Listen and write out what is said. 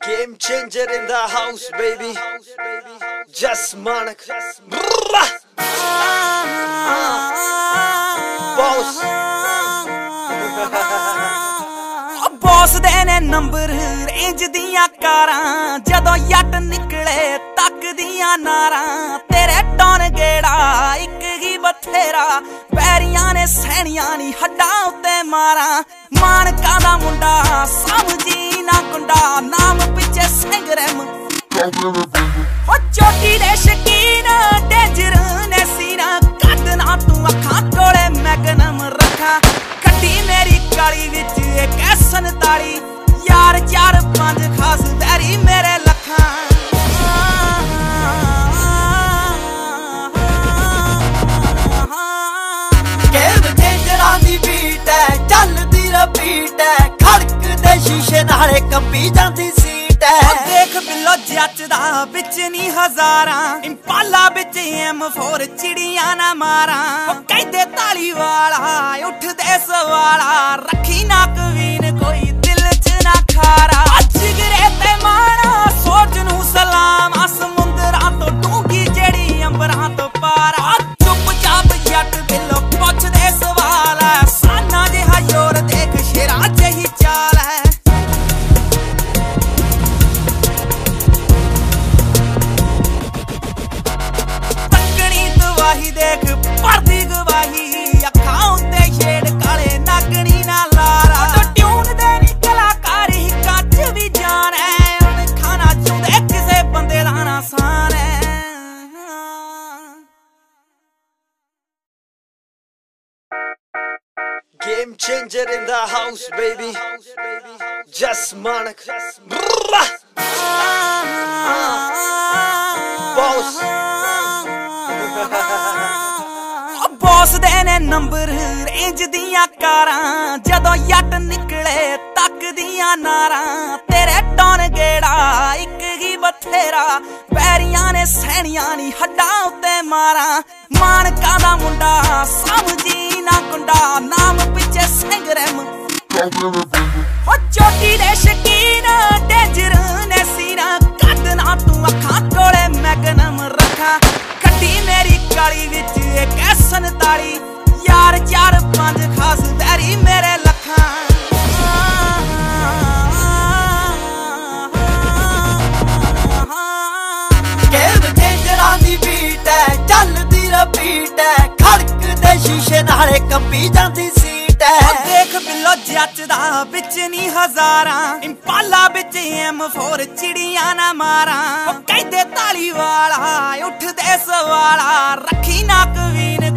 Game changer in the house, baby. Just Manak. Boss. Oh, boss ਦੇ ਨੇ number range ਦੀਆਂ ਕਾਰਾਂ ਜਦੋਂ ਯੱਟ ਨਿਕਲੇ ਤੱਕਦੀਆਂ ਨਾਰਾਂ ਤੇਰੇ ਟੌਨ ਗੇੜਾ ਇੱਕ ਹੀ ਬਥੇਰਾ ਪੈਰੀਆਂ ਨੇ ਸਹਿਣੀਆਂ ਨਹੀਂ ਹੱਡਾਂ ਉੱਤੇ ਮਾਰਾਂ ਮਾਨਕਾਂ ਦਾ ਮੁੰਡਾ ਸਮਝੀ ਨਾ ਗੁੰਡਾ ਨਾਮ ਪਿੱਛੇ ਸਿੰਘ ਰਹਿਮ ਹੋ ਚੋਟੀ ਦੇ ਸ਼ਕੀਨ ਡੇਂਜਰ ਨੇ ਸੀਨਾ ਕੱਢ ਨਾ ਤੂੰ ਅੱਖਾਂ ਕੋਲੇ ਮੈਗਨਮ ਰੱਖਾਂ। ਕੱਢੀ ਮੇਰੀ ਕਾਲੀ ਵਿੱਚ ਇੱਕ 47 ਯਾਰ ਚਾਰ ਪੰਜ ਖਾਸ ਵੈਰੀ ਮੇਰੇ ਲੱਖਾਂ। ਗੇਮ ਚੇਂਜਰਾਂ ਦੀ ਬੀਟ ਹੈ, ਚੱਲਦੀ ਰਪੀਟ ਹੈ। ਖੜਕਦੇ ਸ਼ੀਸ਼ੇ ਨਾਲੇ ਕੰਬੀ ਜਾਂਦੀ ਸੀਟ ਉਹ ਹੈ ਦੇਖ ਬਿੱਲੋ ਜੱਚਦਾ ਵਿੱਚ ਨਹੀਂ ਹਜ਼ਾਰਾਂ। ਇੰਪਾਲਾ ਵਿੱਚ M4 ਚਿੜੀਆਂ ਨਾ ਮਾਰਾਂ। ਉਹ ਕਹਿੰਦੇ ਤਾਲੀ ਵਾਲਾ, ਉੱਠਦੇ ਸਵਾਲਾ। ਰੱਖੀ ਨਾ ਕਵੀਨ ਕੋਈ ਦਿਲ 'ਚ ਨਾ ਖਾਰਾ। Game changer in the house, baby. Just Manak. Ah. Boss. ਉਹ ਬੌਸ ਦੇ ਨੇ ਨੰਬਰ ਰੇਂਜ ਦੀਆਂ ਕਾਰਾਂ ਜਦੋਂ ਯੱਟ ਨਿਕਲੇ ਤੱਕਦੀਆਂ ਨਾਰਾਂ ਤੇਰੇ ਟੌਨ ਗੇੜਾ ਇੱਕ ਹੀ ਬਥੇਰਾ ਪੈਰੀਆਂ ਨੇ ਸਹਿਣੀਆਂ ਨਹੀਂ ਹੱਡਾਂ ਉੱਤੇ ਮਾਰਾਂ ਮਾਨਕਾਂ ਦਾ ਮੁੰਡਾ ਸਮਝੀ ਨਾ ਗੁੰਡਾ ਨਾਮ ਪਿੱਛੇ ਸਿੰਘ ਰਹਿਮ ਹੋ ਚੋਟੀ ਦੇ ਸ਼ਕੀਨ ਡੇਂਜਰ ਨੇ ਸੀਨਾ ਕੱਢ ਨਾ ਤੂੰ ਅੱਖਾਂ ਕੋਲੇ ਮੈਗਨਮ ਰੱਖਾਂ। ਕੱਢੀ ਮੇਰੀ ਕਾਲੀ ਵਿੱਚ ਇੱਕ 47 ਯਾਰ, ਚਾਰ, ਪੰਜ ਖਾਸ ਵੈਰੀ ਮੇਰੇ ਲੱਖਾਂ। ਕੰਬੀ ਜਾਂਦੀ ਸੀਟ ਉਹ ਹੈ ਦੇਖ ਬਿੱਲੋ ਜੱਚਦਾ ਵਿੱਚ ਨਹੀਂ ਹਜ਼ਾਰਾਂ। ਇੰਪਾਲਾ ਵਿੱਚ M4 ਚਿੜੀਆਂ ਨਾ ਮਾਰਾਂ। ਉਹ ਕਹਿੰਦੇ ਤਾਲੀ ਵਾਲਾ, ਉੱਠਦੇ ਸਵਾਲਾ, ਰੱਖੀ ਨਾ ਕਵੀਨ ਕੋਈ ਦਿਲ 'ਚ ਨਾ ਖਾਰਾ